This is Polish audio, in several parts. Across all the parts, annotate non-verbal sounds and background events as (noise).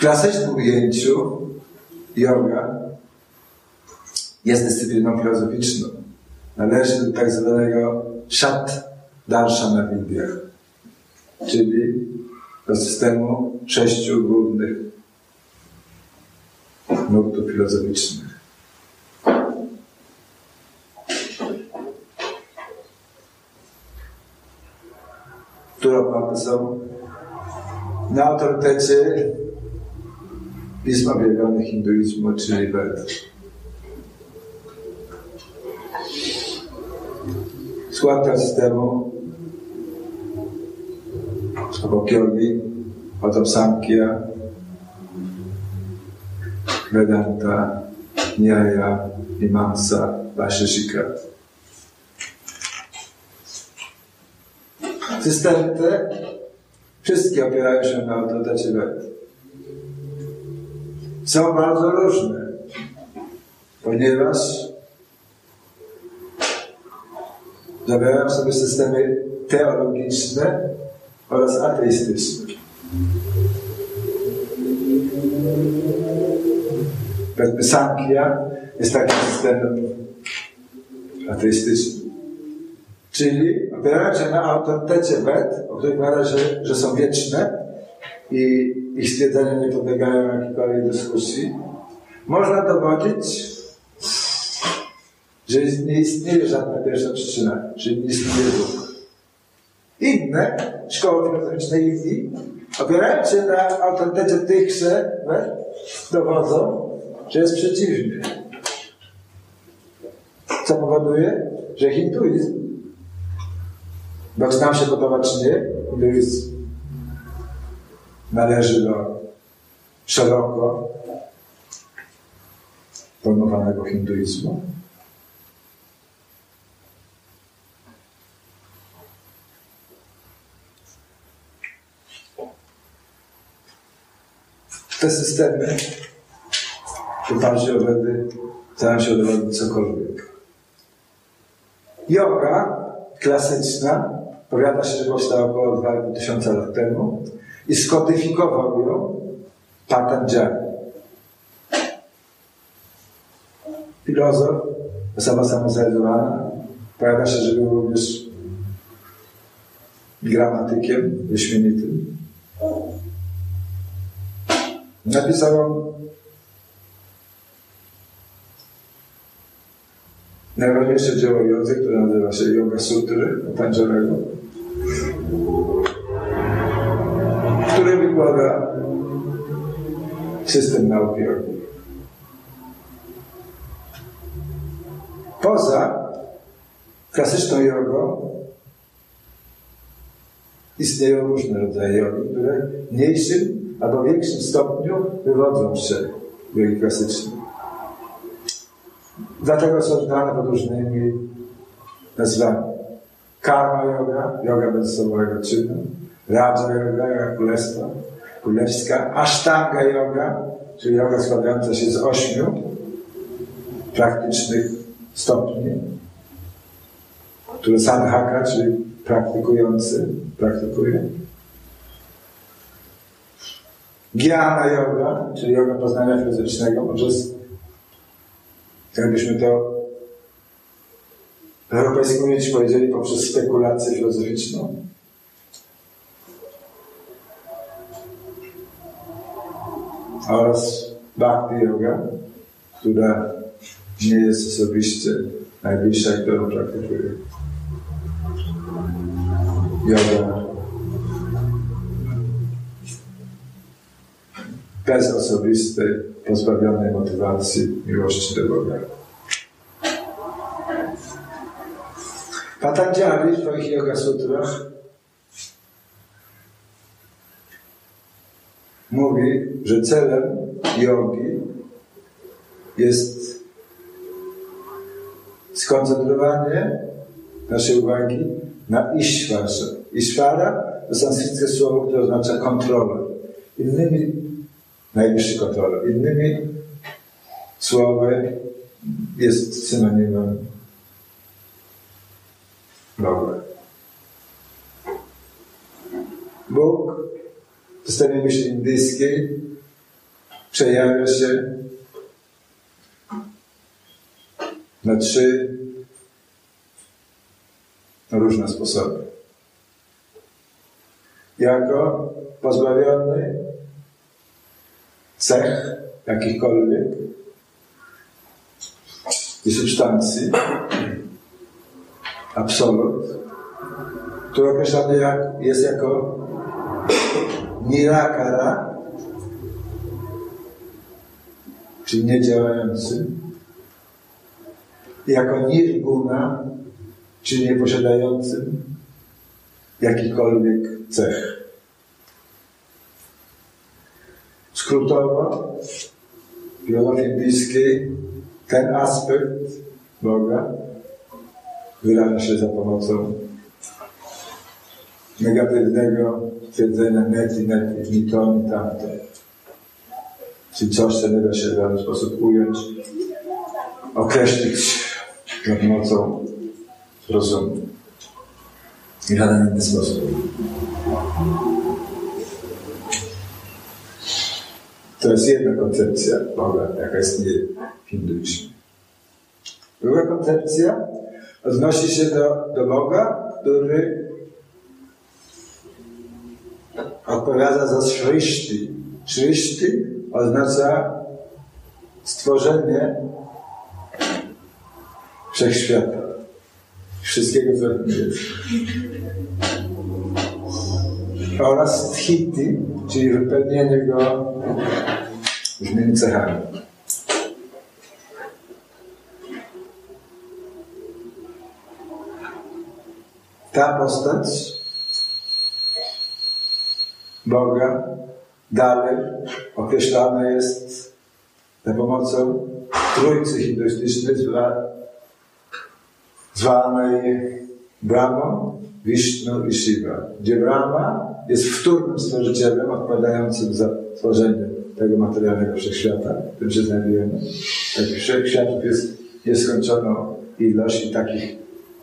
klasycznym ujęciu yoga jest dyscypliną filozoficzną. Należy do tak zwanego szat darshana vidya, czyli do systemu sześciu głównych nurtów filozoficznych. które oparte są na autorytecie pisma objawionych hinduizmu, czyli Ved. Skład tego systemu obok yogi, potem Samkhya, Vedanta, Nyaya, Mimamsa, Vaisheshika. Systemy te wszystkie opierają się na autorytecie Ved. Są bardzo różne, ponieważ zawierają sobie systemy teologiczne oraz ateistyczne. Powiedzmy, Sankhya jest takim systemem ateistycznym. Czyli opierają się na autorytecie Ved, o których powiada się, że są wieczne i ich stwierdzenia nie podlegają jakiejkolwiek dyskusji. Można dowodzić, że nie istnieje żadna pierwsza przyczyna, czyli nie istnieje Bóg. Inne szkoły filozoficzne Indii, opierając się na autorytecie tychże, dowodzą, że jest przeciwnie. Co powoduje, że hinduizm, bo nam się podoba czy nie, hinduizm należy do szeroko pojmowanego hinduizmu. Te systemy w oparciu o Wedy starają się udowodnić cokolwiek. Yoga klasyczna powiada się, że powstała około 2000 lat temu i skodyfikował ją Patanjali. Filozof, osoba samozrealizowana, pojawia się, że był również gramatykiem wyśmienitym. Napisał on najważniejsze dzieło jozy, które nazywa się Yoga Sutry Patanjalego. Wykłada system nauki jogi. Poza klasyczną jogą istnieją różne rodzaje jogi, które w mniejszym albo większym stopniu wywodzą się z jogi klasycznej. Dlatego są znane pod różnymi nazwami. Karma yoga, yoga bezosobowego czynu, Raja Yoga, królestwa, królewska, Ashtanga Yoga, czyli yoga składająca się z ośmiu praktycznych stopni, które sadhaka, czyli praktykujący, praktykuje. Gyana Yoga, czyli yoga poznania fizycznego, poprzez, jakbyśmy to w europejskim ujęciu powiedzieli, poprzez spekulację filozoficzną. Oraz Bhakti Yoga, która nie jest osobiście najbliższa, którą praktykuję. Yoga bez osobistej, pozbawionej motywacji miłości do Boga. Patanjali w swoich yoga sutrach mówi, że celem jogi jest skoncentrowanie naszej uwagi na Ishwarze. Ishvara to sanskryckie słowo, które oznacza kontrolę. Innymi, najwyższy kontrolę. Innymi słowy jest synonimem Boga. Bóg systemie myśli indyjskiej przejawia się na trzy różne sposoby. Jako pozbawiony cech jakichkolwiek i substancji, absolut, który określany jak, jest jako nirakara, czyli niedziałający, jako nirguna, czyli nieposiadającym jakichkolwiek cech. Skrótowo, w filozofii indyjskiej ten aspekt Boga wyraża się za pomocą negatywnego twierdzenia neti, ni to, ni tamto. Czyli coś, co nie da się w żaden sposób ująć, określić za pomocą rozumu. I w żaden inny sposób. To jest jedna koncepcja Boga, jaka istnieje w hinduizmie. Druga koncepcja odnosi się do, do Boga, który odpowiada za srishti. Srishti oznacza stworzenie wszechświata. Wszystkiego, co jest. Oraz sthiti, czyli wypełnienie go różnymi cechami. Ta postać Boga dalej określana jest za pomocą trójcy hinduistycznej zwanej Brahmą, Vishnu i Shiva. Gdzie Brahma jest wtórnym stworzycielem odpowiadającym za tworzenie tego materialnego wszechświata, w którym się znajdujemy. Takich wszechświatów jest nieskończoną ilość i takich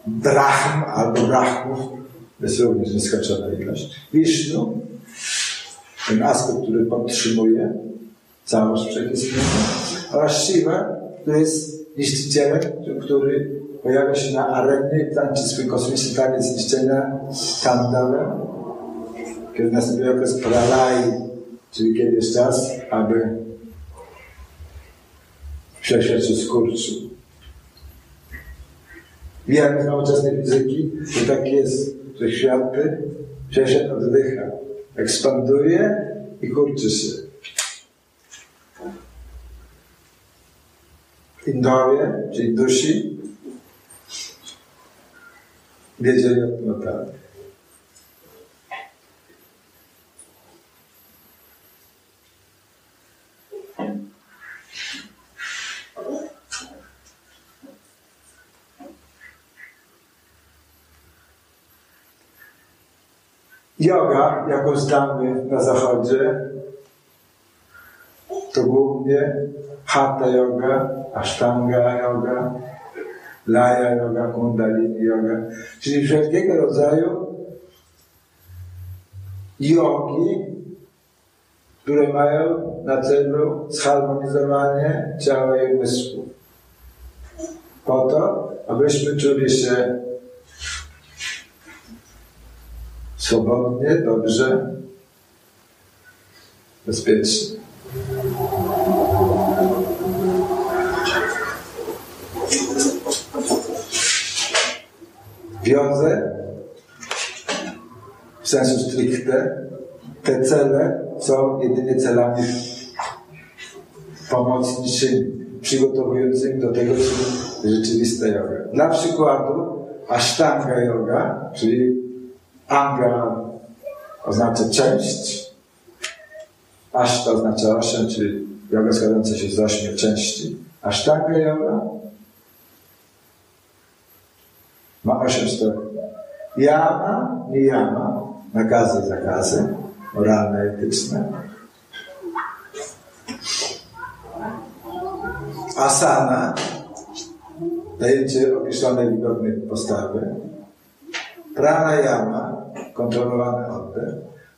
drachm albo brachmów jest również nieskończona ilość. Vishnu, ten aspekt, który podtrzymuje całość wszechistnienia, oraz Shiva, który jest niszczycielem, który pojawia się na arenie i tańczy swój kosmiczny taniec zniszczenia Tandawem, kiedy następuje okres pralai, czyli kiedy jest czas, aby wszechświat się skurczył. Wiemy z nowoczesnej fizyki, że tak jest, że światy, wszechświat oddycha, ekspanduje i kurczy się. Indowie, czyli dusi, wiedzieli o tym naprawdę. Yoga, jaką znamy na zachodzie, to głównie hatha yoga, ashtanga yoga, laya yoga, kundalini yoga, czyli wszelkiego rodzaju yogi, które mają na celu zharmonizowanie ciała i umysłu. Po to, abyśmy czuli się swobodnie, dobrze, bezpiecznie. Wiążę w sensu stricte te cele są jedynie celami pomocniczymi, przygotowującymi do tego, co rzeczywista yoga. Dla przykładu, ashtanga yoga, czyli anga oznacza część, ashta oznacza osiem, czyli yoga składająca się z ośmiu części. Ashtanga yoga ma osiem stopni. Yama, niyama, nakazy zakazy, moralne, etyczne. Asana, zajęcie określonej wygodnej postawy. Pranayama, kontrolowany oddech.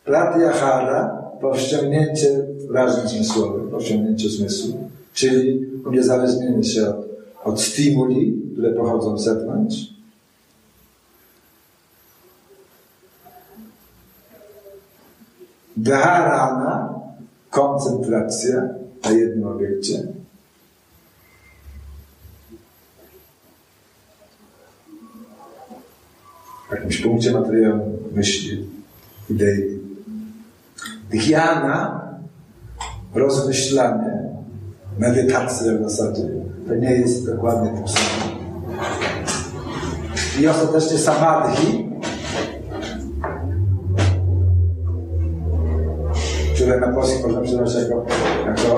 Pratyahara, powściągnięcie wrażeń zmysłowych, osiągnięcie zmysłu, czyli uniezależnienie się od, od stymuli, które pochodzą z zewnątrz. Dharana, koncentracja na jednym obiekcie. W jakimś punkcie materiału myśli, idei. Dhyana, rozmyślanie, medytacja w zasadzie. To nie jest dokładnie to samo. I ostatecznie samadhi, które na polski można przeczytać jako, jako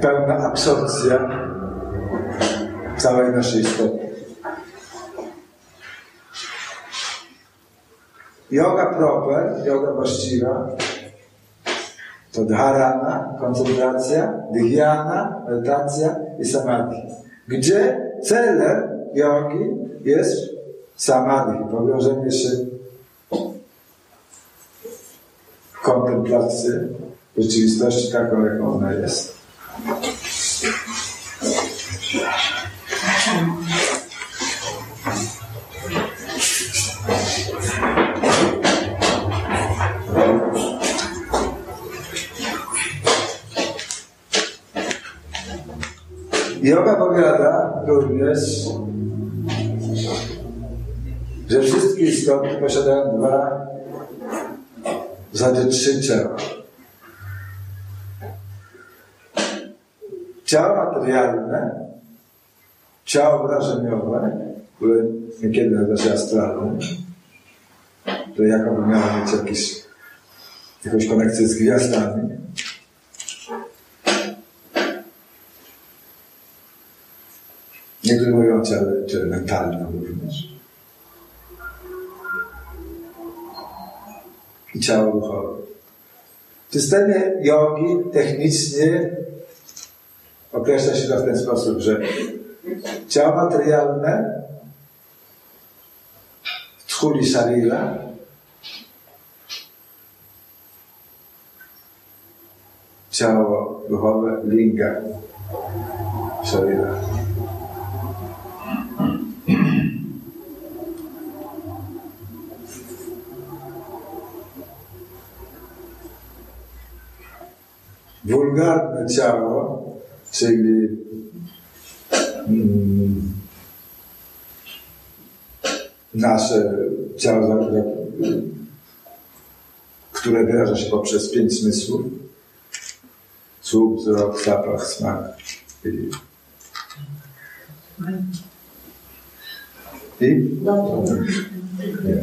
pełna absorpcja całej naszej istoty. Yoga proper, yoga właściwa, to dharana, koncentracja, dhyana, medytacja i samadhi. Gdzie celem jogi jest samadhi, pogrążenie się w kontemplacji rzeczywistości taką, jaką ona jest. Yoga powiada również, że wszystkie istoty posiadają dwa, w zasadzie trzy ciała. Ciało materialne, ciało wrażeniowe, które niekiedy nazywa się astralne, które jakoby miało mieć jakiś, jakąś konekcję z gwiazdami. O ciele, ciele mentalnym również. I ciało duchowe. W systemie jogi technicznie określa się to w ten sposób, że ciało materialne tchuli szarira ciało duchowe linga szarira. Wulgarne ciało, czyli mm, nasze ciało, które wyraża się poprzez pięć zmysłów, słuch, wzrok, zapach, smak i i? Nie.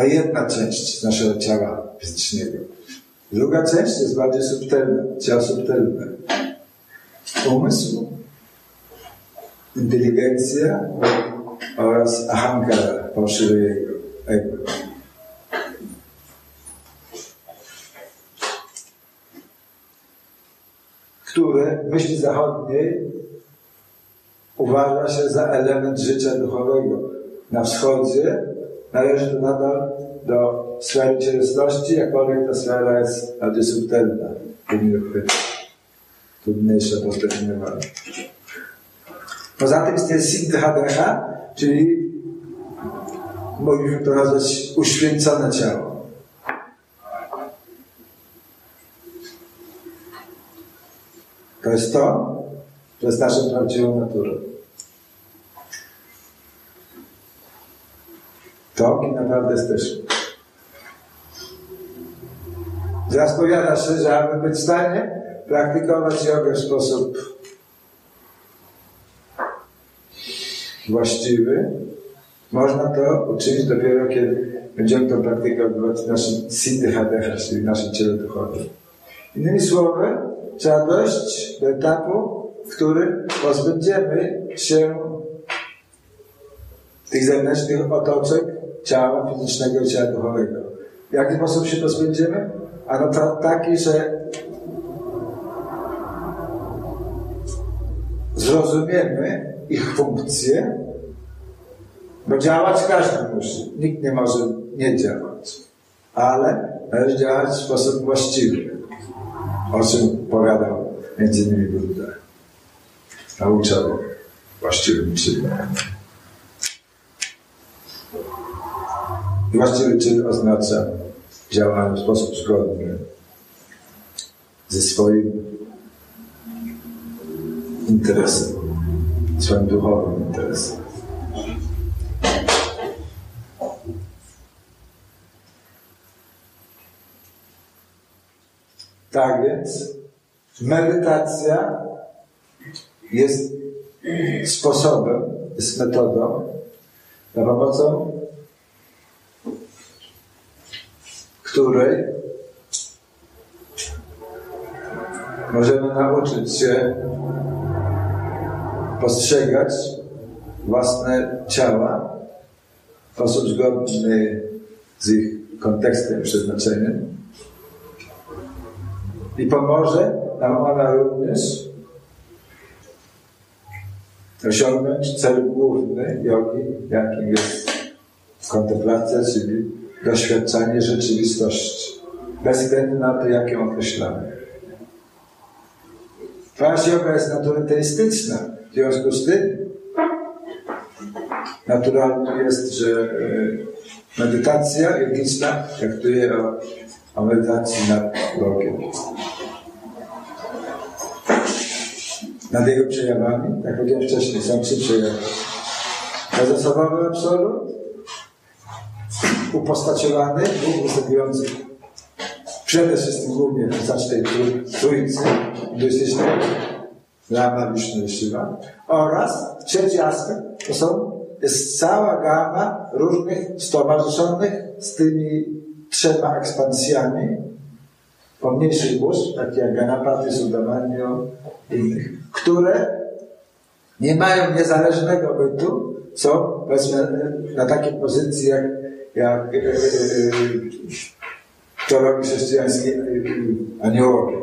To jedna część naszego ciała fizycznego. Druga część jest bardziej subtelna, ciało subtelne. Umysł, inteligencja oraz ahankara, fałszywe ego. Które w myśli zachodniej uważa się za element życia duchowego. Na wschodzie należy nadal do sfery cielesności, jakkolwiek ta sfera jest subtelna, trudniejsza do zdefiniowania. Poza tym istnieje siddha czyli mogliśmy to nazwać uświęcone ciało. To jest to, to jest naszą prawdziwą naturą. To, kim naprawdę jesteśmy. Zaraz powiada się, że aby być w stanie praktykować jogę w sposób właściwy, można to uczynić dopiero, kiedy będziemy to praktykować w naszym siddhi czyli w naszym ciele duchowym. Innymi słowy, trzeba dojść do etapu, w którym pozbędziemy się tych zewnętrznych otoczek ciała fizycznego i ciała duchowego. W jaki sposób się pozbędziemy? A no to taki, że zrozumiemy ich funkcję, bo działać każdy musi. Nikt nie może nie działać. Ale należy działać w sposób właściwy, o czym powiadał między innymi Buddha. Nauczał właściwym czynem. Właściwy czyn oznacza działanie w sposób zgodny ze swoim interesem, swoim duchowym interesem. Tak więc medytacja jest sposobem, jest metodą, za pomocą której możemy nauczyć się postrzegać własne ciała w sposób zgodny z ich kontekstem, przeznaczeniem. I pomoże nam ona również osiągnąć cel główny jogi, jakim jest kontemplacja, czyli doświadczanie rzeczywistości, bez względu na to, jak ją określamy. Ponieważ yoga jest natury teistyczna, w związku z tym naturalne jest, że e, medytacja jogiczna traktuje o, o medytacji nad Bogiem. Nad Jego przejawami, tak jak powiedziałem wcześniej, są trzy przejawy. Bezosobowy absolut, upostaciowany, Bóg występujący przede wszystkim głównie w postaci tej trójcy hinduistycznej, Rama, Vishnu i Shiva oraz trzeci aspekt to są, jest cała gama różnych stowarzyszonych z tymi trzema ekspansjami. Pomniejszych bóstw, takie jak Ganapati, Sudamanio i innych, które nie mają niezależnego bytu, są powiedzmy na takiej pozycji jak jak e, e, e, to robi chrześcijański aniołowie.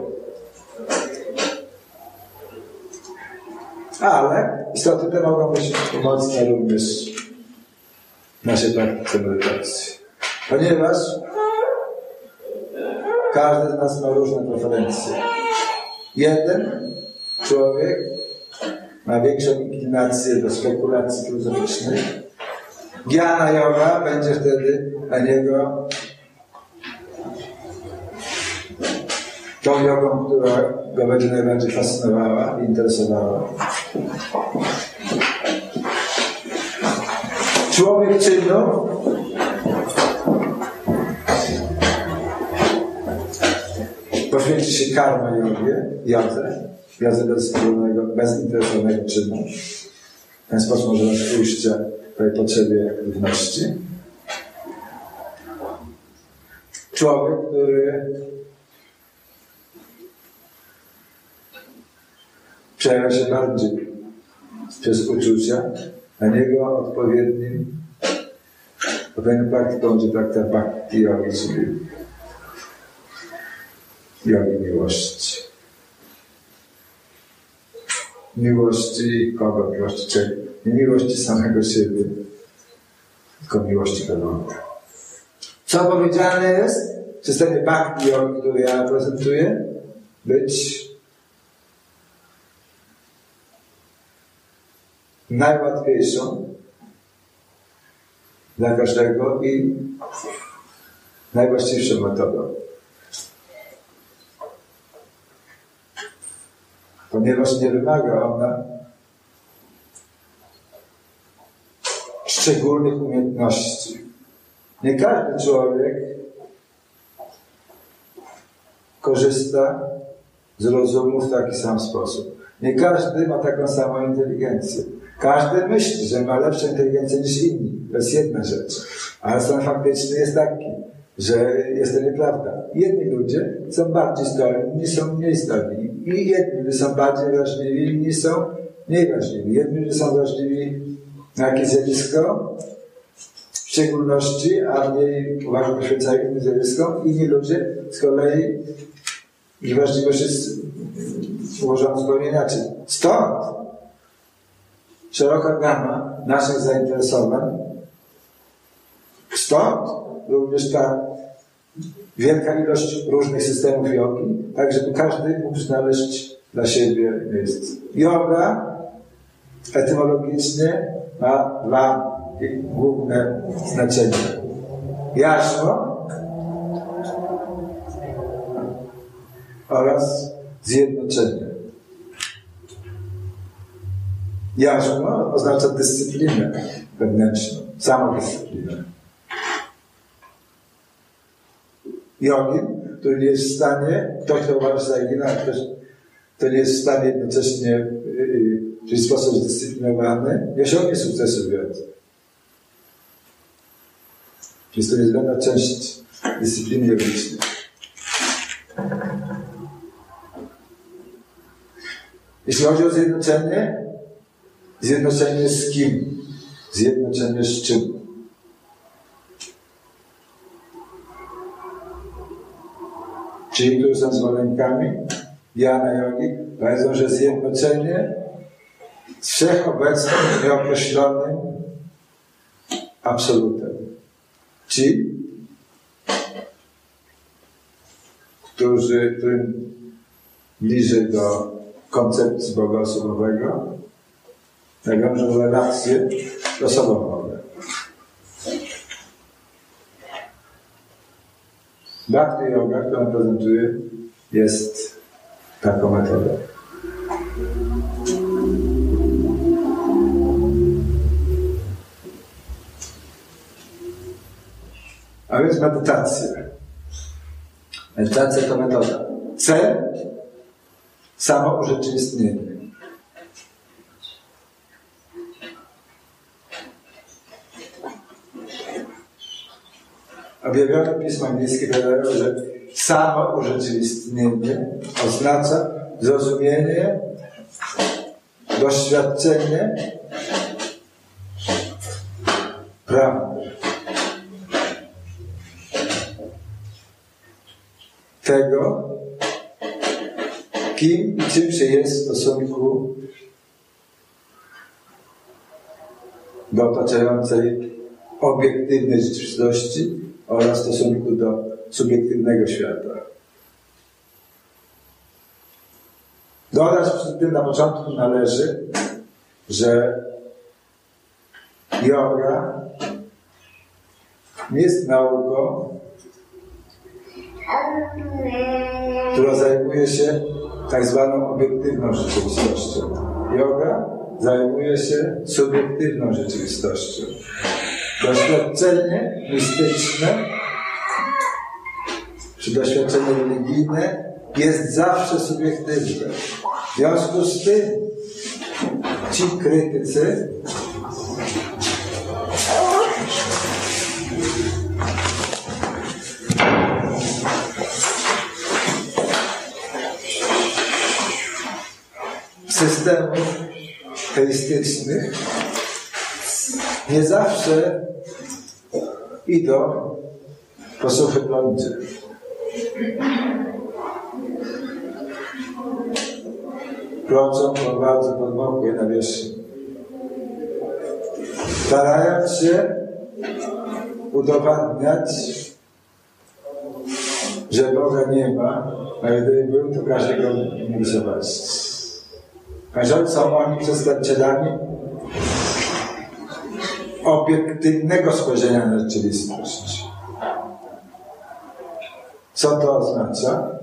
Ale istoty te mogą być pomocne również w naszej praktyce medytacji. Ponieważ każdy z nas ma różne preferencje. Jeden człowiek ma większą inklinację do spekulacji filozoficznych, Giana yoga będzie wtedy dla niego tą jogą, która go będzie najbardziej fascynowała i interesowała. Człowiek czynu poświęci się karma jogie, jadze, jadze bezinteresownego czynu. W ten sposób może ujście tej potrzebie aktywności. Człowiek, który przejawia się bardziej przez uczucia, a niego odpowiednim odpowiednią praktyką będzie praktyka bhakti yogi, czyli jogi miłości. Miłości kogo? Miłości czego? Nie miłości samego siebie, tylko miłości Boga. Co powiedziane jest w systemie Bhakti, który ja prezentuję? Być najłatwiejszą dla każdego i najwłaściwszą metodą. Ponieważ nie wymaga ona szczególnych umiejętności. Nie każdy człowiek korzysta z rozumu w taki sam sposób. Nie każdy ma taką samą inteligencję. Każdy myśli, że ma lepszą inteligencję niż inni. To jest jedna rzecz. Ale stan faktyczny jest taki, że jest to nieprawda. Jedni ludzie są bardziej zdolni, inni są mniej zdolni. I jedni ludzie są bardziej wrażliwi, inni są mniej wrażliwi. Jedni ludzie są wrażliwi na zjawisko w szczególności, a mniej uwagi poświęcają innym zjawiskom. Inni ludzie z kolei ich wrażliwość jest ułożona zupełnie inaczej. Stąd szeroka gama naszych zainteresowań, stąd również ta wielka ilość różnych systemów jogi, tak żeby każdy mógł znaleźć dla siebie miejsce. Yoga etymologicznie ma dwa główne znaczenia. Jarzmo oraz zjednoczenie. Jarzmo oznacza dyscyplinę wewnętrzną, samodyscyplinę. Jogin, który nie jest w stanie, ktoś to uważa za jogina, ktoś to nie jest w stanie jednocześnie, czyli sposób zdyscyplinowany, nie osiągnie sukcesu w jodze. Jest to niezbędna część dyscypliny jogicznej. Jeśli chodzi o zjednoczenie, zjednoczenie z kim? Zjednoczenie z czym? Ci, którzy są zwolennikami Jana Jogi, powiedzą, że zjednoczenie wszechobecnym, nieokreślonym absolutem. Ci, którzy, którym bliżej do koncepcji Boga osobowego, nawiążą relacje osobowe. Bhakti yoga, którą prezentuję, jest taką metodą. Więc medytacja. Medytacja to metoda. Cel samo urzeczywistnienie. Objawione pismo angielskie podają, że samo urzeczywistnienie oznacza zrozumienie, doświadczenie prawdy. Tego, kim i czym się jest w stosunku do otaczającej obiektywnej rzeczywistości oraz w stosunku do subiektywnego świata. Dodać przy tym na początku należy, że yoga jest nauką, która zajmuje się tak zwaną obiektywną rzeczywistością. Yoga zajmuje się subiektywną rzeczywistością. Doświadczenie mistyczne czy doświadczenie religijne jest zawsze subiektywne. W związku z tym ci krytycy systemów teistycznych nie zawsze idą po suchym lądzie. Plączą po bardzo podmokłej nawierzchni. Starając się udowadniać, że Boga nie ma, a gdyby był, to każdy go mógł zobaczyć. Że są oni przedstawicielami obiektywnego spojrzenia na rzeczywistość. Co to oznacza?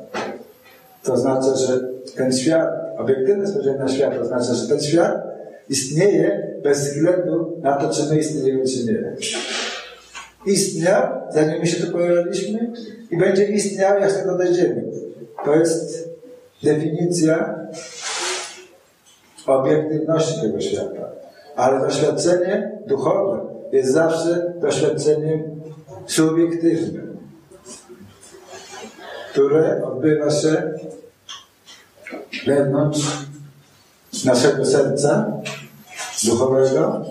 To oznacza, że ten świat, obiektywne spojrzenie na świat oznacza, że ten świat istnieje bez względu na to, czy my istniejemy, czy nie. Istniał, zanim my się tu pojawiliśmy i będzie istniał, jak z tego dojdziemy. To jest definicja obiektywności tego świata. Ale doświadczenie duchowe jest zawsze doświadczeniem subiektywnym, które odbywa się wewnątrz naszego serca duchowego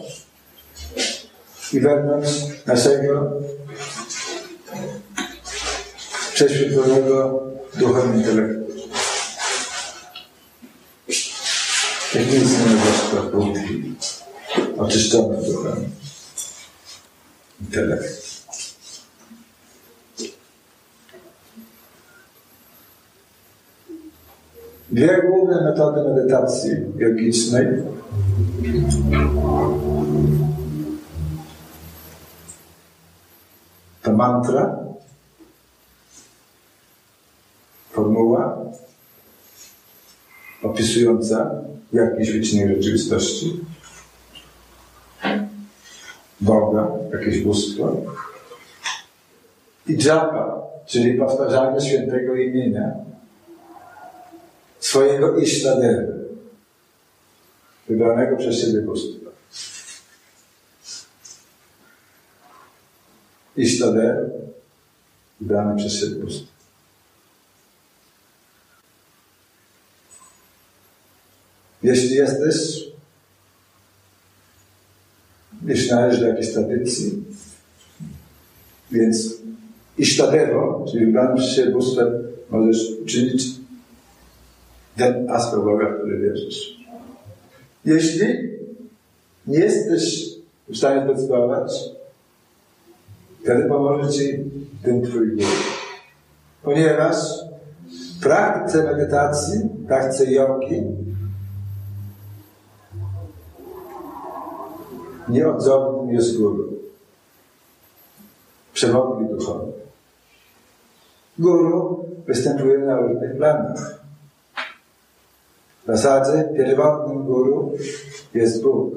i wewnątrz naszego prześwietlonego duchem intelektu. Jakie jest nasz chwili? Oczyszczony duchem. Intelekt. Dwie główne metody medytacji jogicznej. To mantra, formuła opisująca jakiś wycinek rzeczywistości, Boga, jakieś bóstwo i japa, czyli powtarzanie świętego imienia swojego Ishtadewy, wybranego przez siebie bóstwa. Ishtadev, wybrany przez siebie bóstwa. Jeśli jesteś, jeśli należysz do jakiejś tradycji, więc Ishtadevo, czyli przez siebie bóstwem, możesz czynić ten aspekt Boga, w który wierzysz. Jeśli nie jesteś w stanie zdecydować, wtedy pomoże Ci ten Twój Bóg. Ponieważ w praktyce medytacji, w praktyce jogi, nieodzownym jest guru. Przewodnik duchowy. Guru występuje na różnych planach. W zasadzie pierwotnym guru jest Bóg.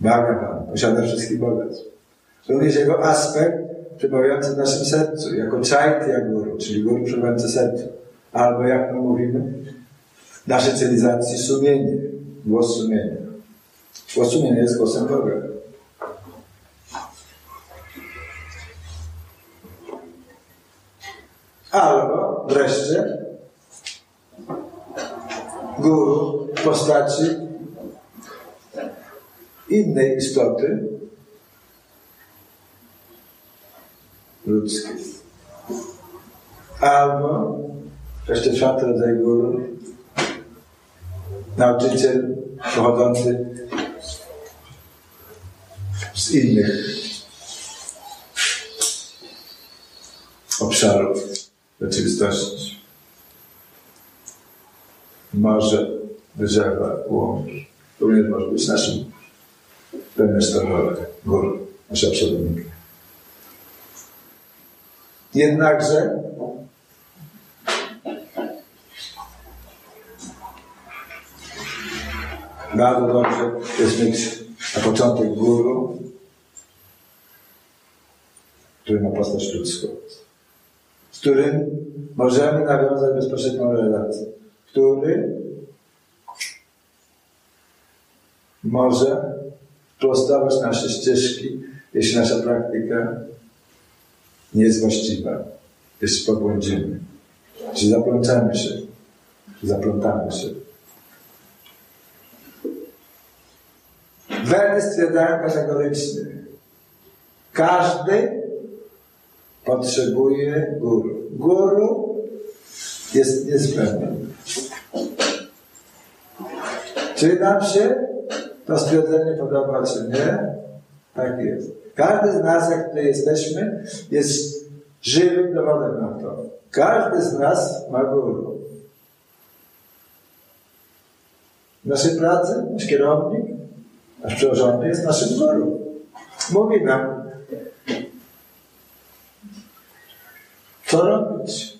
Bhagavan, posiada wszystkich bogactw. Również jego aspekt przebywający w naszym sercu, jako Chaitya Guru, czyli Guru przebywający sercu. Albo jak my mówimy, w naszej cywilizacji sumienie, głos sumienia. Sumienia jest głosem Boga. Albo wreszcie guru w postaci innej istoty ludzkiej. Albo jeszcze czwarty rodzaj guru, nauczyciel pochodzący z innych obszarów rzeczywistości morze, drzewa, łąk. Również może być naszym premierem gór, nasza przewodnika. Jednakże bardzo dobrze jest mieć na początek guru, który ma postać ludzką, z którym możemy nawiązać bezpośrednią relację który może prostować nasze ścieżki, jeśli nasza praktyka nie jest właściwa, jeśli pobłądzimy, czy zaplączamy się, czy zaplątamy się. Weny stwierdzają kategorycznie. Każdy potrzebuje guru. Guru jest niezbędny. Czy nam się to stwierdzenie podoba, czy nie? Tak jest. Każdy z nas, jak tutaj jesteśmy, jest żywym dowodem na to. Każdy z nas ma guru. W naszej pracy nasz kierownik, nasz przełożony jest naszym guru. Mówi nam, co robić.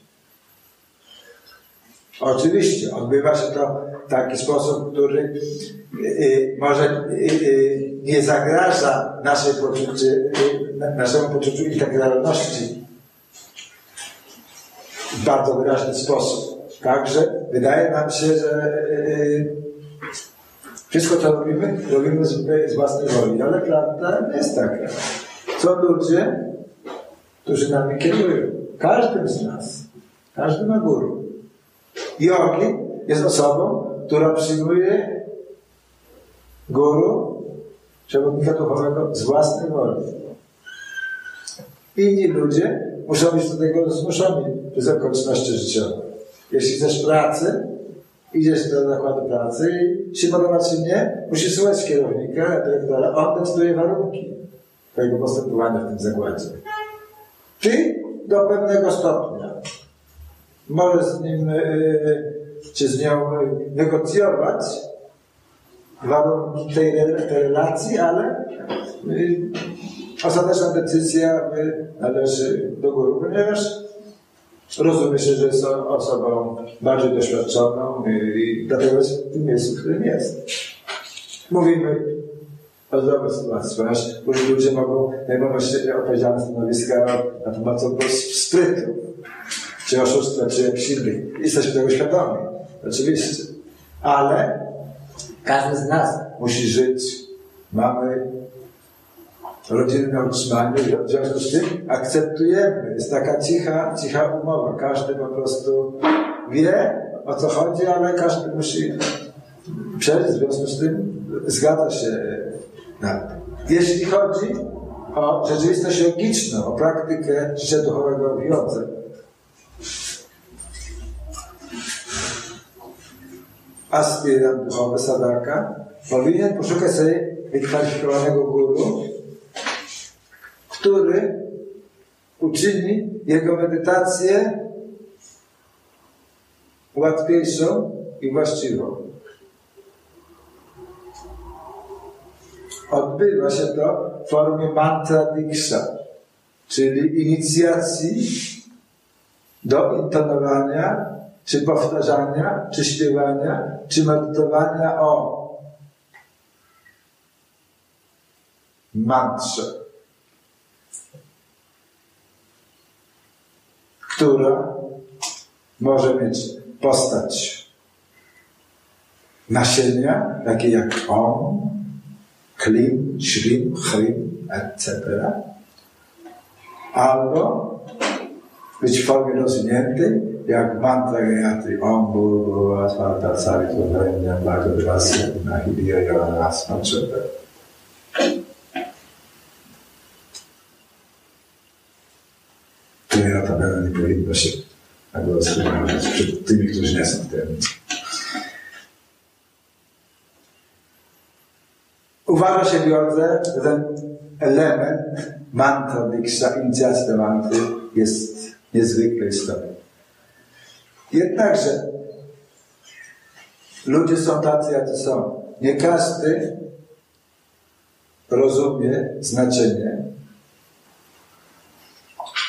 Oczywiście, odbywa się to w taki sposób, który y, y, może y, nie zagraża naszej poczuciu, naszemu poczuciu integralności w bardzo wyraźny sposób. Także wydaje nam się, że wszystko, co robimy, robimy z własnej woli, ale prawda jest taka. Są ludzie, którzy nami kierują. Każdym z nas. Każdy ma guru. Jogi jest osobą, która przyjmuje guru, przewodnika duchowego z własnej woli. Inni ludzie muszą być do tego zmuszeni przez okoliczności życiowe. Jeśli chcesz pracy, idziesz do zakładu pracy i się podoba czy nie, musisz słuchać kierownika, dyrektora, on decyduje warunki twojego postępowania w tym zakładzie. Ty do pewnego stopnia może z nim y, czy z nią negocjować warunki tej, tej relacji, ale y, ostateczna decyzja należy do góry, ponieważ rozumie się, że jest osobą bardziej doświadczoną i dlatego jest w tym miejscu, w którym jest. Mówimy o zdrowej sytuacji, ponieważ ludzie mogą zajmować odpowiedzialne stanowiska na temat sprytu, czy oszustwa, czy innych. Jesteśmy tego świadomi, oczywiście. Ale każdy z nas musi żyć. Mamy rodzinne utrzymanie, w związku z tym akceptujemy. Jest taka cicha, cicha umowa. Każdy po prostu wie, o co chodzi, ale każdy musi przejść, w związku z tym zgadza się na. Jeśli chodzi o rzeczywistość logiczną, o praktykę życia duchowego w jodze, aspirant duchowy, sadaka, powinien poszukać sobie wykwalifikowanego guru, który uczyni jego medytację łatwiejszą i właściwą. Odbywa się to w formie mantra diksha, czyli inicjacji do intonowania, czy powtarzania, czy śpiewania, czy medytowania o mantrze. która może mieć postać nasienia, takie jak Om, Klim, Shrim, Chrim, etc. Albo być w formie rozwiniętej, jak mantra Gayatri Om Bhur Bhuva Svarta Savitu Vremya Bhagavasya Nahidiya Yona Asma etc. które notabene nie powinno się rozpoznawać przed tymi, którzy nie są w tym. Uważa się wiąże, że ten element mantra diksha, inicjacji do mantry jest niezwykle istotny. Jednakże ludzie są tacy, jacy są. Nie każdy rozumie znaczenie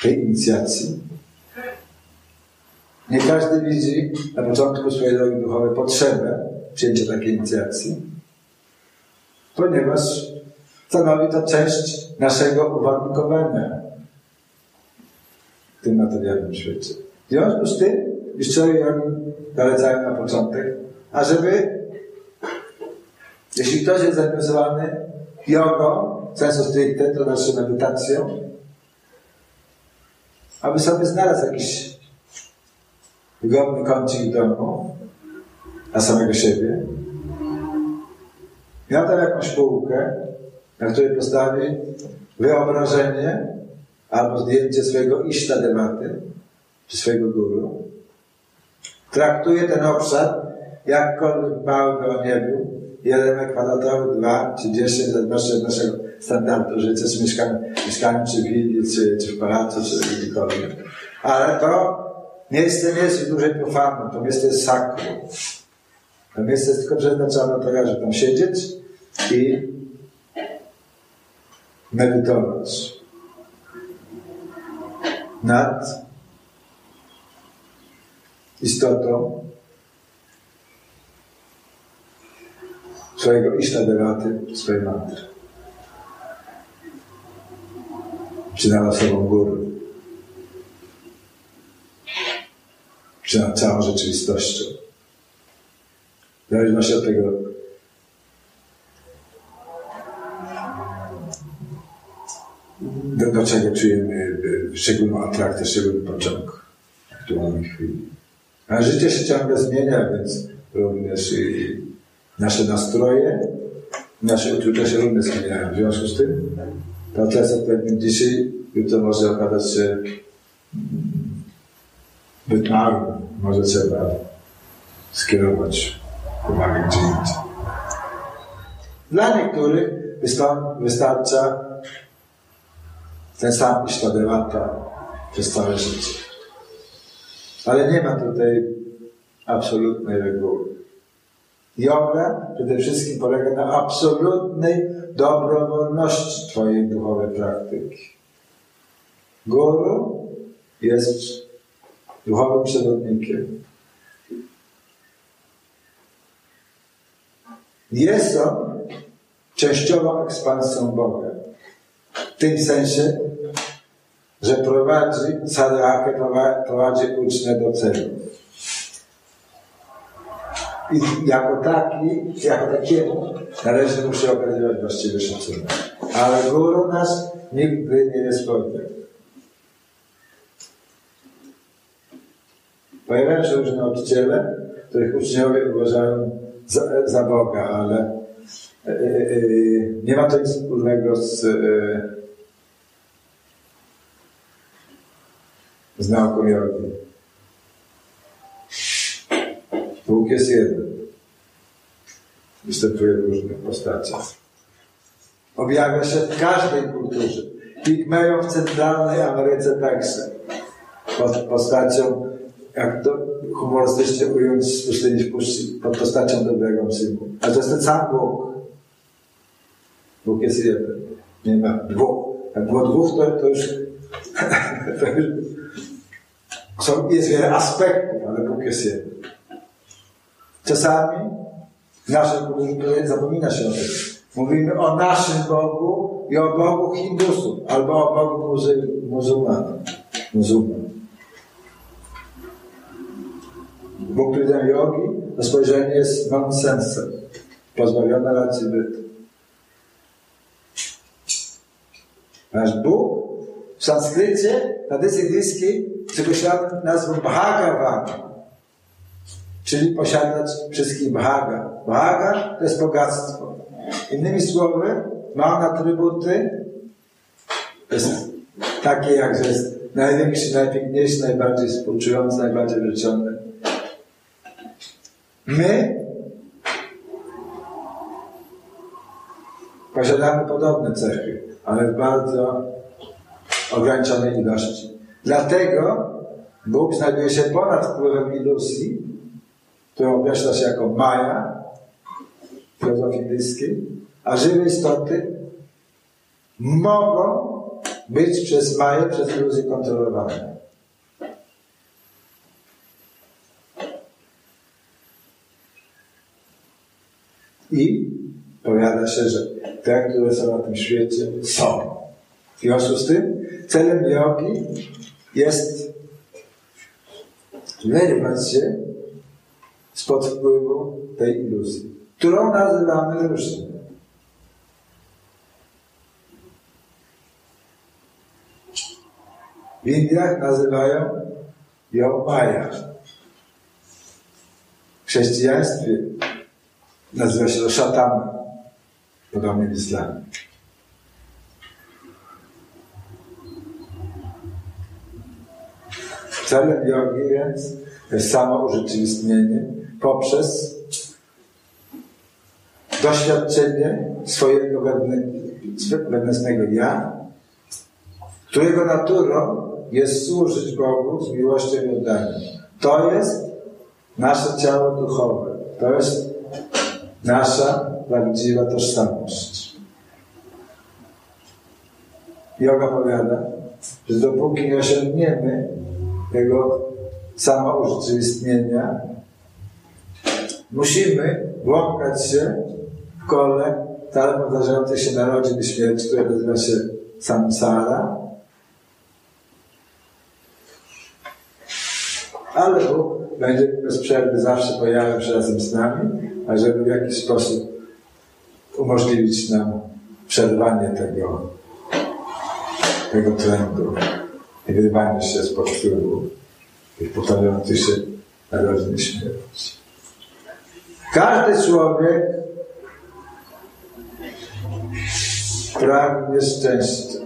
tej inicjacji. Nie każdy widzi na początku swojej drogi duchowej potrzebę przyjęcia takiej inicjacji, ponieważ stanowi to część naszego uwarunkowania w tym materialnym świecie. W związku z tym mistrzowie jogi nalecają na początek, ażeby jeśli ktoś jest zainteresowany jogą, sensu stricte, to naszą medytacją, aby sobie znalazł jakiś wygodny kącik domu dla samego siebie. Miał tam jakąś półkę, na której postawi wyobrażenie albo zdjęcie swojego iszta dewaty, czy swojego guru. Traktuje ten obszar, jakkolwiek mały by on nie był, jeden metr kwadratowy, dwa czy dziesięć, zależności od naszego standardu życia, czy mieszkamy, mieszkamy czy w willi, czy, czy w pałacu, czy gdziekolwiek. Ale to miejsce nie jest dłużej profanne, to miejsce jest sakrum. To miejsce jest tylko przeznaczone do tego, żeby tam siedzieć i medytować nad istotą swojego iszta dewaty, swojej mantry. Czy nad osobą góry. Czy nad całą rzeczywistością. Zależności od tego, do, do czego czujemy szczególną atrakcję, szczególny pociąg w aktualnej chwili. A życie się ciągle zmienia, więc również i nasze nastroje, nasze uczucia się również zmieniają. W związku z tym to, co jest odpowiednim dzisiaj, jutro może okazać się zbyt małym. Może trzeba skierować uwagę gdzie indziej. Dla niektórych wystarcza ten sam Iśladewata przez całe życie. Ale nie ma tutaj absolutnej reguły. Yoga przede wszystkim polega na absolutnej dobrowolności Twojej duchowej praktyki. Guru jest duchowym przewodnikiem. Jest on częściową ekspansją Boga. W tym sensie, że prowadzi sadhakę, prowadzi ucznia do celu. I jako taki, jako takiemu należy mu się okazywać właściwy szacunek. Ale guru nas nigdy nie pewien. Pojawiają się różne nauczyciele, których uczniowie uważają za, za Boga, ale e, e, nie ma to nic wspólnego z, e, z nauką jogi. Bóg jest jeden. Występuje w różnych postaciach. Objawia się w każdej kulturze. Pigmejom w centralnej Ameryce także. Postacią, jak to humorystycznie ująć, słyszeli pod postacią dobrego synu. A to jest ten sam Bóg. Bóg jest jeden. Nie ma dwóch. Jak było dwóch, to, to już, (laughs) to już są, jest wiele aspektów, ale Bóg jest jeden. Czasami w naszej kulturze zapomina się o tym. Mówimy o naszym Bogu i o Bogu Hindusów, albo o Bogu muzułmanów. Muzułman. Bóg widzenia jogi, to spojrzenie jest nonsensem, pozbawione racji bytu. Nasz Bóg w sanskrycie, tradycji indyjskiej, przekreślany nazwą Bhagavan, czyli posiadać wszystkich Bhaga. Bhaga to jest bogactwo. Innymi słowy, ma on atrybuty takie jak, że jest największy, najpiękniejszy, najbardziej współczujący, najbardziej życzony. My posiadamy podobne cechy, ale w bardzo ograniczonej ilości. Dlatego Bóg znajduje się ponad wpływem iluzji, którą określa się jako Maja w filozofii indyjskiej, a żywe istoty mogą być przez Maję, przez iluzję kontrolowane. I powiada się, że te, które są na tym świecie, są. W związku z tym celem jogi jest wyrwać się spod wpływu tej iluzji, którą nazywamy różnie. W Indiach nazywają ją Maja. W chrześcijaństwie Nazywa się to szatan, podobnie w islamie. Celem jogi więc jest samo urzeczywistnienie poprzez doświadczenie swojego wewnętrznego ja, którego naturą jest służyć Bogu z miłością i oddaniem. To jest nasze ciało duchowe. To jest nasza prawdziwa tożsamość. Yoga powiada, że dopóki nie osiągniemy tego samourzeczywistnienia, musimy błąkać się w kole powtarzającej się narodzin i śmierci, które nazywa się samsara. Ale Bóg będzie bez przerwy zawsze pojawiał się razem z nami ażeby w jakiś sposób umożliwić nam przerwanie tego, tego trendu i się z wpływu tych powtarzających się narodzin śmierci. Każdy człowiek pragnie szczęścia.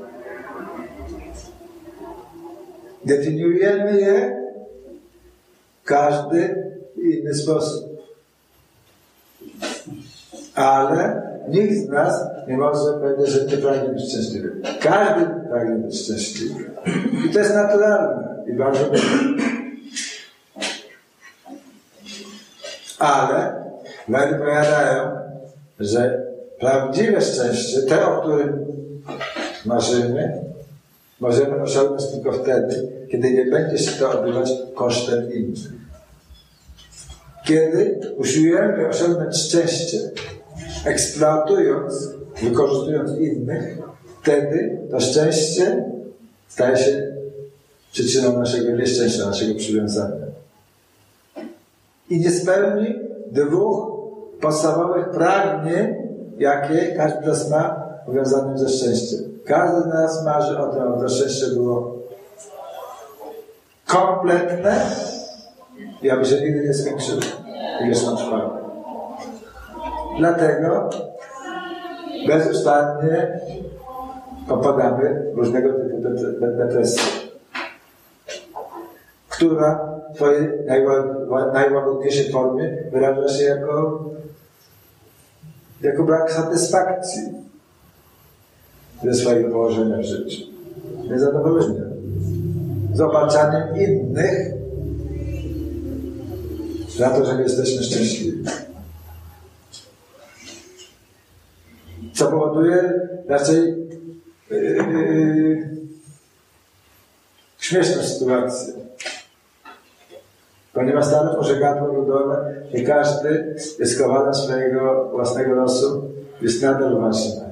Definiujemy je każdy inny sposób ale nikt z nas nie może powiedzieć, że nie pragnie być szczęśliwy. Każdy pragnie być szczęśliwy. I to jest naturalne i bardzo dobre. Ale Medy powiadają, że prawdziwe szczęście, te, o którym marzymy, możemy osiągnąć tylko wtedy, kiedy nie będzie się to odbywać kosztem innych. Kiedy usiłujemy osiągnąć szczęście, eksploatując, wykorzystując innych, wtedy to szczęście staje się przyczyną naszego nieszczęścia, naszego przywiązania. I nie spełni dwóch podstawowych pragnień, jakie każdy z nas ma powiązanym ze szczęściem. Każdy z nas marzy o tym, aby to szczęście było kompletne i aby się nigdy nie skończyło. I jest nam trwało. Dlatego bezustannie popadamy w różnego typu depresje, która w swojej najłagodniejszej formie wyraża się jako, jako brak satysfakcji ze swojego położenia w życiu. Niezadowolenie. Z opatrzaniem innych za to, że nie jesteśmy szczęśliwi. Co powoduje raczej yy, śmieszną sytuację. Ponieważ stare pożegadło ludowe, że każdy jest kowalem swojego własnego losu, jest nadal ważne.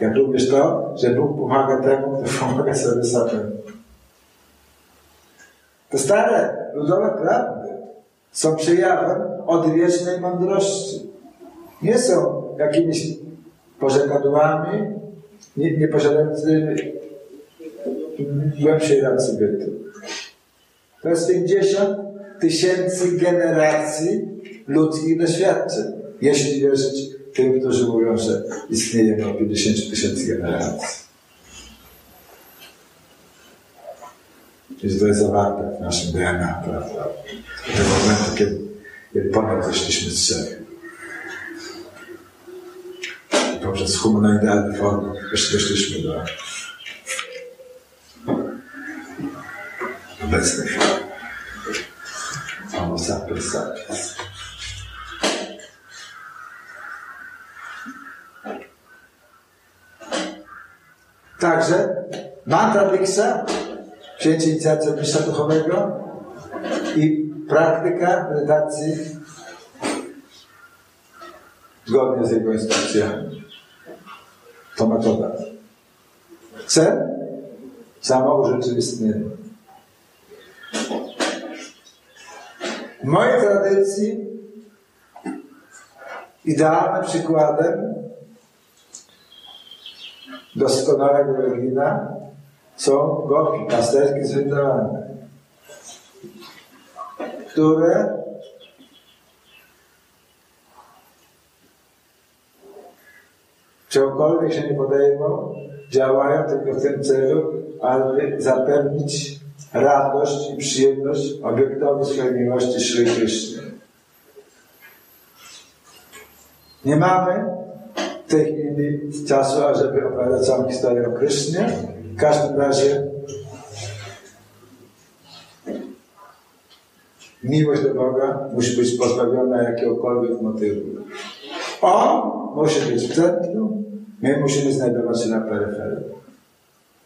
Jak również to, że Bóg pomaga temu, kto pomaga sobie samemu. Te stare ludowe prawdy są przejawem odwiecznej mądrości. Nie są jakimiś pożegnadłami, nie, nie posiadającymi głębszej racji bytu. To jest 50 tysięcy generacji ludzkich doświadczeń, jeśli wierzyć tym, którzy mówią, że istnieje no 50 tysięcy generacji. Czyli to jest zawarte w naszym DNA, prawda? Do momentu, kiedy, kiedy ponad zeszliśmy z siebie. Poprzez humanoidalne formy doszliśmy do obecnych Homo sapiens. Także mantra Diksha, przyjęcie inicjacji od mistrza duchowego i praktyka medytacji zgodnie z jego instrukcjami. To metoda. Cel? Samo urzeczywistnienie. W mojej tradycji idealnym przykładem doskonałego jogina są gopi, pasterki z które czegokolwiek się nie podejmą, działają tylko w tym celu, aby zapewnić radość i przyjemność obiektowi swojej miłości Krishna. Nie mamy w tej chwili czasu, ażeby opowiadać całą historię o Krysznie. W każdym razie miłość do Boga musi być pozbawiona jakiegokolwiek motywu. On musi być w centrum, my musimy znajdować się na peryferii.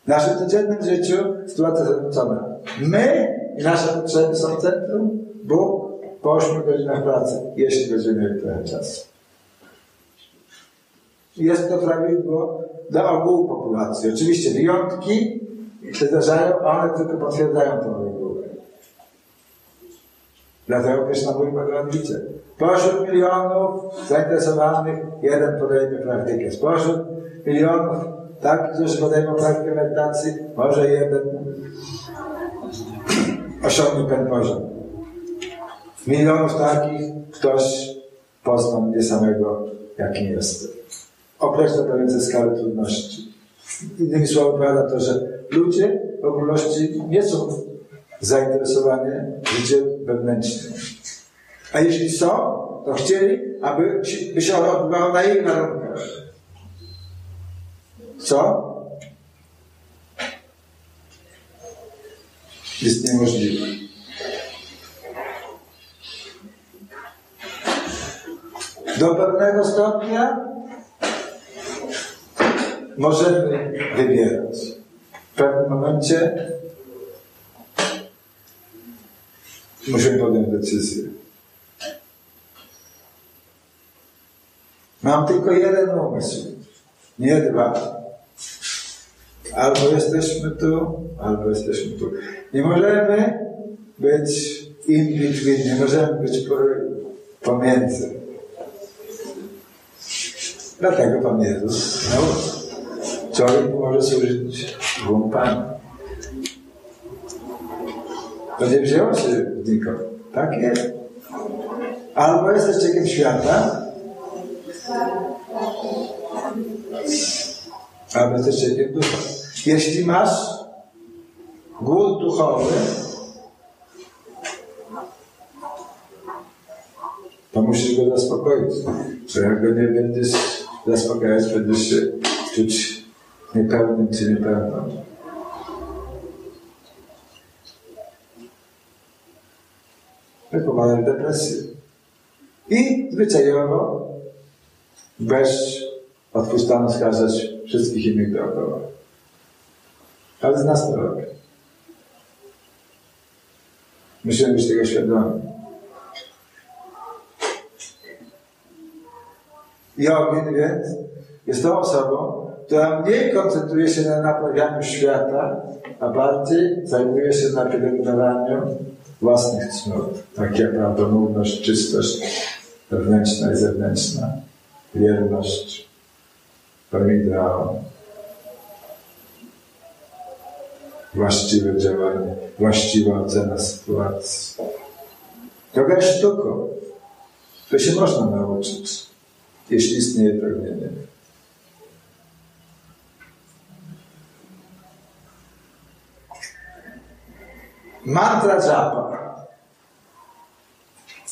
W naszym codziennym życiu sytuacja jest odwrócona. My i nasze potrzeby są w centrum, Bóg po 8 godzinach pracy, jeśli będziemy mieli trochę czasu. Jest to prawidło dla ogółu populacji. Oczywiście wyjątki się zdarzają, one tylko potwierdzają regułę. Dlatego Krishna mówi Bhagavad Pośród milionów zainteresowanych jeden podejmie praktykę. Spośród milionów tak, którzy podejmą praktykę medytacji, może jeden osiągnie ten poziom. Milionów takich ktoś poznał mnie samego, jakim jestem. Określa to więcej skalę trudności. Innymi słowy powiada to, że ludzie w ogólności nie są zainteresowanie życiem wewnętrznym. A jeśli są, to chcieli, aby się ono odbywało na ich warunkach. Co? Jest niemożliwe. Do pewnego stopnia możemy wybierać. W pewnym momencie musimy podjąć decyzję. Mam tylko jeden umysł, nie dwa. Albo jesteśmy tu, albo jesteśmy tu. Nie możemy być in nie możemy być pomiędzy. Dlatego Pan Jezus no, człowiek może służyć dwóm Panom. To nie wzięło się znikąd. Tak jest. Albo jesteś ciekiem świata, albo jesteś ciekiem ducha. Jeśli masz głód duchowy, to musisz go zaspokoić. Bo jak go nie będziesz zaspokajać, będziesz się czuć niepełnym czy niepełną. Wypowiadają depresję. I zwyczajowo bez odpustano skazać wszystkich innych dookoła. Ale z nas to robi. Musimy być tego świadomi. Jogin więc jest tą osobą, która mniej koncentruje się na naprawianiu świata, a bardziej zajmuje się na pielęgnowaniu własnych cnót, tak jak prawdomówność, czystość wewnętrzna i zewnętrzna, wierność, ideał, właściwe działanie, właściwa ocena sytuacji. Droga jest sztuką. To się można nauczyć, jeśli istnieje pragnienie. Mantra japa.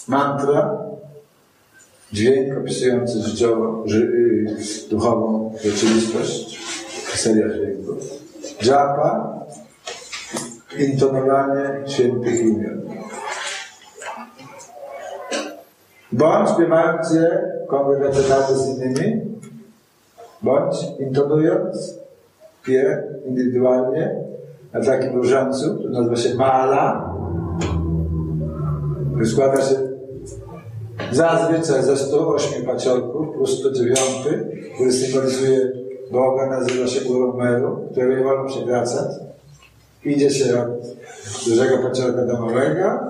Mantra, dźwięk opisujący życiowo, ży, y, duchową rzeczywistość, seria dźwięków. Japa, intonowanie świętych imion. Bądź śpiewając je kongregatywalnie z innymi, bądź intonując je indywidualnie na takim różańcu, który nazywa się Mala, który składa się zazwyczaj ze 108 paciorków plus 109, który symbolizuje Boga, nazywa się Uromeru, którego nie wolno przekracać. Idzie się od dużego paciorka domowego,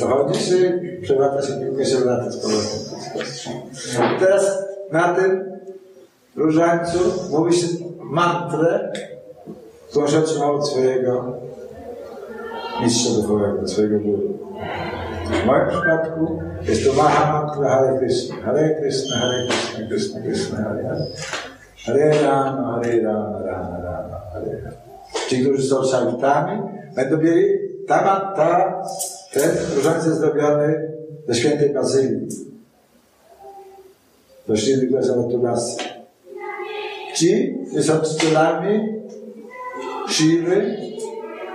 dochodzi się, przewraca się piłkę, się wraca z powrotem. Teraz na tym różańcu mówi się mantrę, się otrzymał od swojego mistrza duchowego, swojego guru. W moim przypadku jest to Mahamantra Hare Krishna. Hare Krishna, Hare Krishna, Krishna Krishna, Hare Hare. Hare Rama, Hare Rama, Rama Rama, Hare Hare. Ci, którzy są szalitami, będą mieli ta, ta, ten różaniec jest zrobiony ze świętej bazylii. Rośliny, które są od. Ci, którzy są czcielami Shiwy,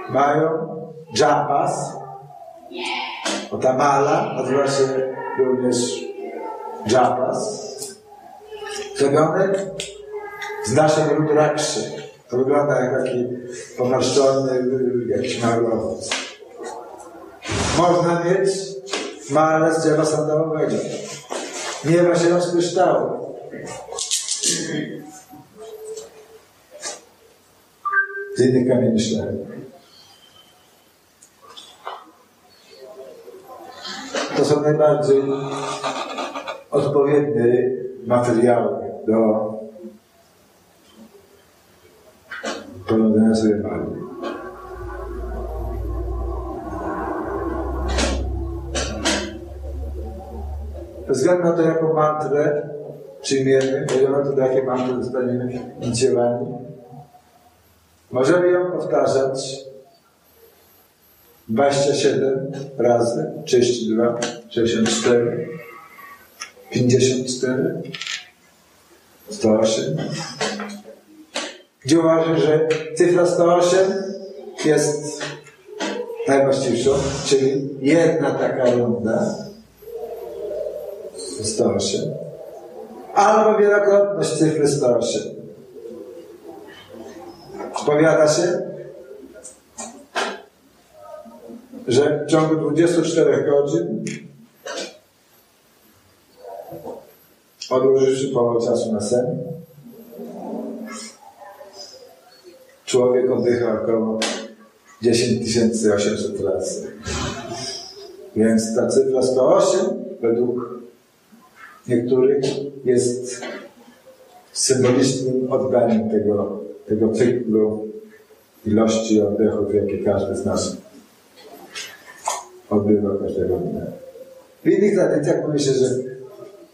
mają japas, Otamala nazywa się również japas, zrobiony z naszej rudrakszy. To wygląda jak taki pomarszczony, jakiś mały owoc. Można mieć malę z drzewa sandałowego. Nieba się rozpyszczało. Z innych kamieni szlachetnych. To są najbardziej odpowiednie materiały do prowadzenia sobie magii. Bez względu na to, jaką mantrę przyjmiemy, względu na to, do jakiej mantry zostaniemy inicjowani, możemy ją powtarzać 27 razy, 32, 64, 54, 108. Gdzie uważam, że cyfra 108 jest najwłaściwszą, czyli jedna taka runda 108 albo wielokrotność cyfry 108. Powiada się, że w ciągu 24 godzin odłożywszy połowę czasu na sen, człowiek oddycha około 10 800 razy. Więc ta cyfra 108 według niektórych jest symbolicznym oddaniem tego, tego cyklu ilości oddechów, jakie każdy z nas odbywa każdego dnia. W innych tradycjach mówi się, że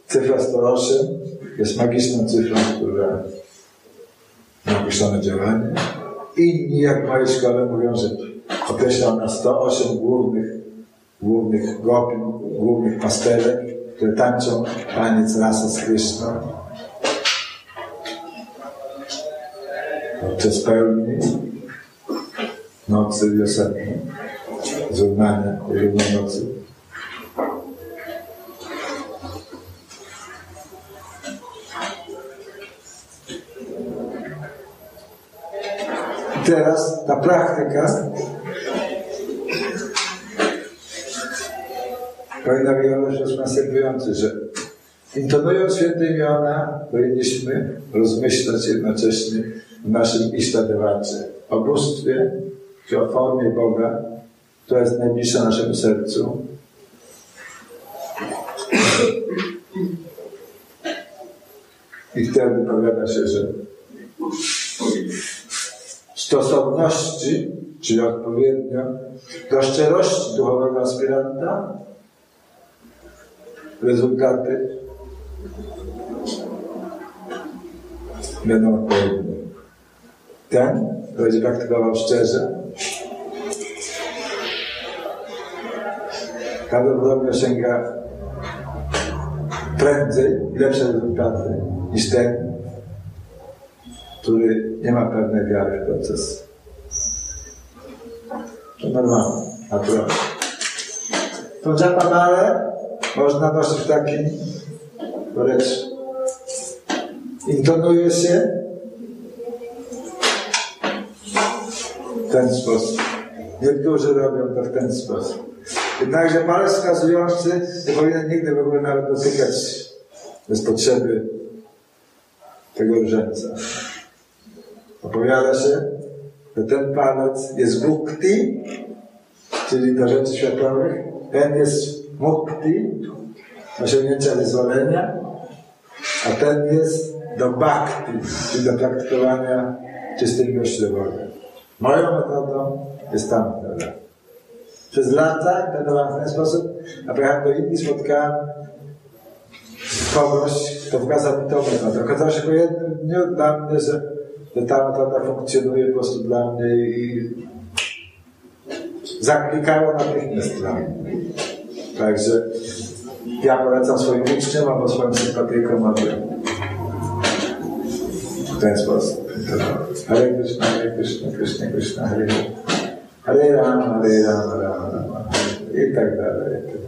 cyfra 108 jest magiczną cyfrą, która ma określone działanie. Inni, jak w mojej szkole, mówią, że określa ona 108 głównych, głównych gopiń, głównych pastelek, które tańczą taniec rasa z Kryszną. Podczas pełni nocy wiosennej, zrównania równej nocy. I teraz ta praktyka powinna wyglądać w następujący, że intonując święte imiona, powinniśmy rozmyślać jednocześnie w naszym Isztadewacie, o bóstwie, czy o formie Boga, która jest najbliższa naszemu sercu. I wtedy powiada się, że stosowności, czyli odpowiednio do szczerości duchowego aspiranta, rezultaty będą odpowiednie. Ten, będzie praktykował szczerze, prawdopodobnie osiąga prędzej i lepsze rezultaty niż ten, który nie ma pewnej wiary w proces. To normalne, naturalne. To Japanale można nosić w taki wręcz intonuje się ten sposób. Niektórzy robią to w ten sposób. Jednakże palec wskazujący nie powinien nigdy w ogóle nawet dotykać bez potrzeby tego różańca. Opowiada się, że ten palec jest mukti, czyli do rzeczy światowych. Ten jest mukti, osiągnięcia wyzwolenia, a ten jest do bhakti, czyli do praktykowania czystej do Boga. Moją metodą jest tamta. Przez lata trenowałem w ten sposób, a pojechałem do Indii, spotkałem kogoś, kto wykazał mi tą metodę. Okazało się po jednym dniu dla mnie, że, że ta metoda funkcjonuje po prostu dla mnie i zaklikało natychmiast dla mnie. Także ja polecam swoim uczniom albo swoim sympatykom, aby w ten sposób. Hare Krishna, Hare Krishna, Krishna Krishna, Hare Hare Rama, Hare Rama, Rama Rama i tak dalej.